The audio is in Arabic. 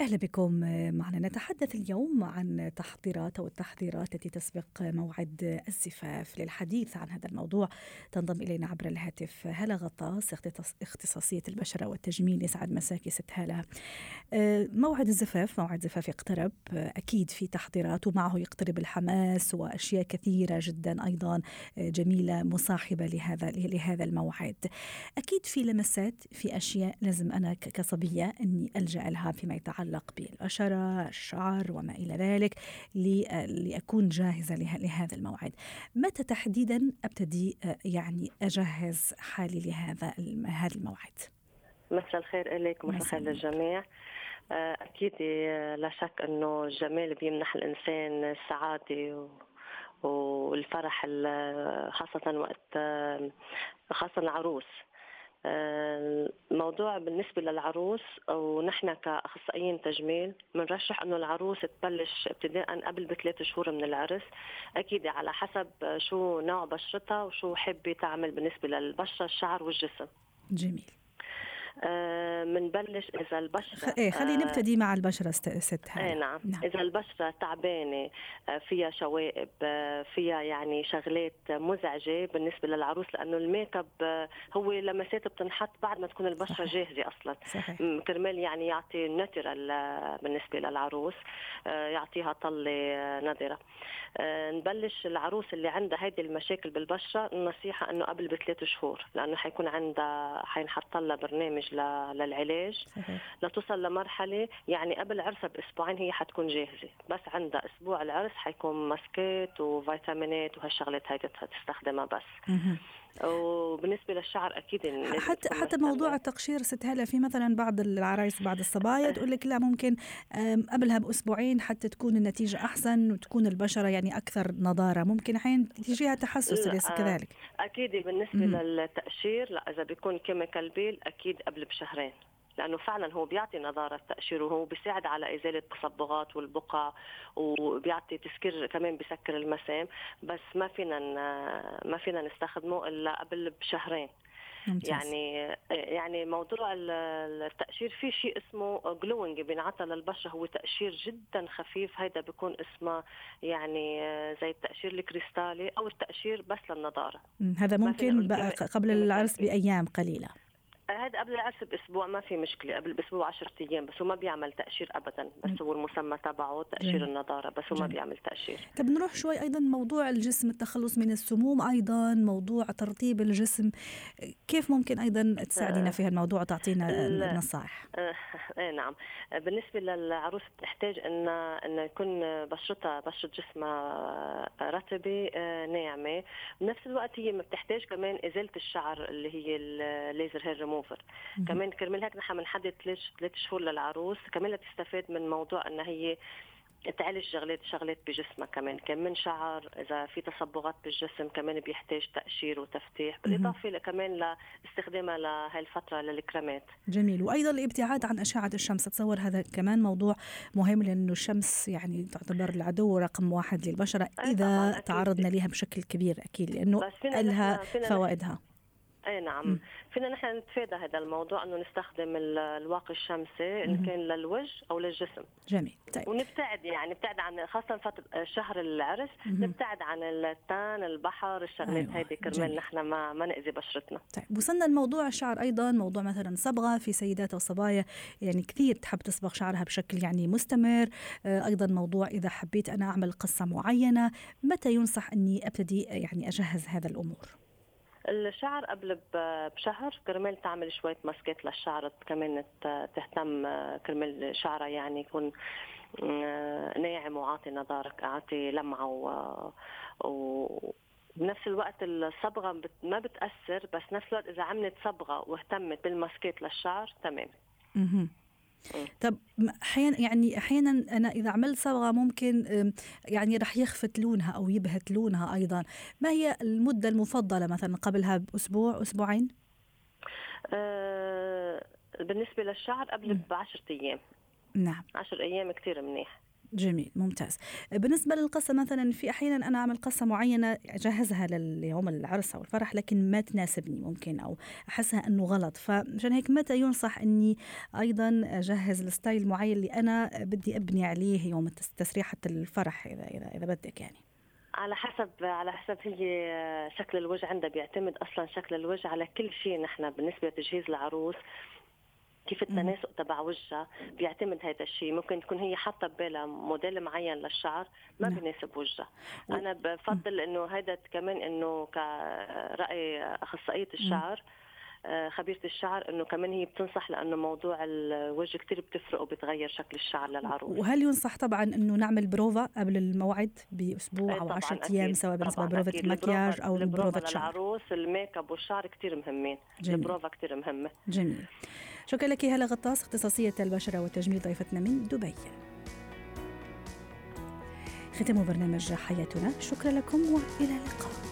أهلا بكم معنا. نتحدث اليوم عن تحضيرات أو التحضيرات التي تسبق موعد الزفاف للحديث عن هذا الموضوع. تنضم إلينا عبر الهاتف هلا غطاس اختصاصية البشرة والتجميل يسعد مساكي ست هلا. موعد الزفاف موعد زفاف يقترب. أكيد في تحضيرات ومعه يقترب الحماس وأشياء كثيرة جدا أيضا جميلة مصاحبة لهذا لهذا الموعد. أكيد في لمسات في أشياء لازم أنا كصبية أني ألجأ لها فيما يتعلق يتعلق بالبشرة الشعر وما إلى ذلك لأكون جاهزة لهذا الموعد. متى تحديدا أبتدي يعني أجهز حالي لهذا هذا الموعد؟ مساء الخير لك ومساء الخير للجميع. أكيد لا شك أنه الجمال بيمنح الإنسان السعادة والفرح خاصة وقت خاصة العروس. الموضوع بالنسبة للعروس ونحن كأخصائيين تجميل بنرشح إنه العروس تبلش ابتداء قبل بثلاث شهور من العرس. أكيد على حسب شو نوع بشرتها وشو حابه تعمل بالنسبة للبشرة الشعر والجسم. جميل. بنبلش آه إذا البشرة إيه خلينا آه نبتدي مع البشرة ست إيه نعم. نعم إذا البشرة تعبانة آه فيها شوائب فيها يعني شغلات مزعجة بالنسبة للعروس لأنه الميك اب هو لمسات بتنحط بعد ما تكون البشرة صحيح. جاهزة أصلا صحيح. كرمال يعني يعطي ناترال بالنسبة للعروس يعطيها طلة نادره آه نبلش العروس اللي عندها هيدي المشاكل بالبشرة النصيحه إنه قبل بثلاث شهور لأنه حيكون عندها حينحط لها برنامج للعلاج صحيح. لتوصل لمرحلة يعني قبل عرسها بأسبوعين هي حتكون جاهزة. بس عندها أسبوع العرس حيكون ماسكات وفيتامينات وهالشغلات هيدي تستخدمها بس. وبالنسبه للشعر أكيد حتى حتى موضوع التقشير ست هلا في مثلا بعض العرايس بعض الصبايا تقول لك لا ممكن قبلها بأسبوعين حتى تكون النتيجة أحسن وتكون البشرة يعني أكثر نضارة. ممكن أحيانا تجيها تحسس أليس كذلك؟ أكيد بالنسبة مم. للتقشير لا إذا بيكون كيميكال بيل أكيد قبل بشهرين. لأنه فعلا هو بيعطي نضاره التقشير وهو بيساعد على إزالة التصبغات والبقع وبيعطي تسكير كمان بسكر المسام بس ما فينا ما فينا نستخدمه إلا قبل بشهرين. ممتاز. يعني يعني موضوع التقشير في شيء اسمه glowing بينعطى للبشرة هو تقشير جدا خفيف هيدا بيكون اسمه يعني زي التقشير الكريستالي أو التقشير بس للنضاره هذا ممكن بقى قبل العرس بأيام قليلة. هذا قبل العرس بأسبوع ما في مشكلة قبل بأسبوع 10 أيام بس هو ما بيعمل تقشير ابدا. بس هو المسمى تبعه تقشير النضارة بس هو ما بيعمل تقشير. طب نروح شوي أيضا موضوع الجسم التخلص من السموم أيضا موضوع ترطيب الجسم. كيف ممكن أيضا تساعدينا في هالموضوع وتعطينا نصائح إيه نعم. بالنسبة للعروس بتحتاج ان إن يكون بشرتها بشرة جسمها رطبة ناعمة. بنفس الوقت هي ما بتحتاج كمان إزالة الشعر اللي هي الليزر هير ريموفر كمان كرمال هيك نحن بنحدد ثلاث شهور للعروس. كمان لتستفاد من موضوع إنها هي تعالج شغلات شغلات بجسمها كمان. كمان شعر إذا في تصبغات بالجسم كمان بيحتاج تقشير وتفتيح. بالإضافة كمان لاستخدامها لهي الفترة للكريمات. جميل. وأيضا الابتعاد عن أشعة الشمس. اتصور هذا كمان موضوع مهم لأنه الشمس يعني تعتبر العدو رقم واحد للبشرة إذا تعرضنا لها بشكل كبير أكيد لأنه لها فوائدها. اي نعم. م. فينا نحن نتفادى هذا الموضوع إنه نستخدم الواقي الشمسي إن كان للوجه أو للجسم. جميل. طيب. ونبتعد يعني نبتعد عن خاصة فترة شهر العرس نبتعد عن التان البحر الشغلات أيوة. هيدي كرمال نحن ما ما نأذي بشرتنا. طيب. وصلنا لموضوع الشعر أيضا موضوع مثلا صبغة في سيدات أو صبايا يعني كثير تحب تصبغ شعرها بشكل يعني مستمر. أيضا موضوع إذا حبيت أنا أعمل قصة معينة متى ينصح إني أبتدي يعني أجهز هذا الأمور؟ الشعر قبل بشهر كرمال تعمل شوية ماسكات للشعر كمان تهتم كرمال شعرها يعني يكون ناعم وعاطي نضارة عاطي لمعة و, و... بنفس الوقت الصبغة ما بتأثر بس نفس الوقت إذا عملت صبغة واهتمت بالماسكات للشعر تمام. طب أحيانا يعني أحيانا أنا إذا عملت صبغه ممكن يعني رح يخفت لونها أو يبهت لونها أيضا. ما هي المدة المفضلة مثلا قبلها بأسبوع أسبوعين؟ أه بالنسبة للشعر قبل ب 10 أيام. نعم. 10 أيام كثير منيح. جميل ممتاز. بالنسبة للقصة مثلا في أحيانا أنا أعمل قصة معينة أجهزها لليوم العرس أو الفرح لكن ما تناسبني ممكن أو أحسها أنه غلط. فمشان هيك متى ينصح أني أيضا أجهز الستايل معين اللي أنا بدي أبني عليه يوم تسريحة الفرح إذا إذا إذا بدك يعني؟ على حسب على حسب هي شكل الوجه عندها بيعتمد أصلا شكل الوجه على كل شيء. نحن بالنسبة لتجهيز العروس كيف التناسق تبع وجهها بيعتمد هذا الشيء. ممكن تكون هي حاطة ببالها موديل معين للشعر ما نعم. بيناسب وجهها. أنا بفضل إنه هذا كمان إنه كرأي أخصائية الشعر آه، خبيرة الشعر إنه كمان هي بتنصح لأنه موضوع الوجه كثير بتفرق وبتغير شكل الشعر للعروس وهل ينصح طبعا إنه نعمل بروفا قبل الموعد بأسبوع إيه، أو 10 أيام سواء بالنسبة لبروفة المكياج أو لبروفه الشعر؟ للعروس الميك أب والشعر كثير مهمين. البروفا كثير مهمة. جميل. شكرا لك هلا غطاس اختصاصية البشرة والتجميل ضيفتنا من دبي. ختام برنامج حياتنا شكرا لكم وإلى اللقاء.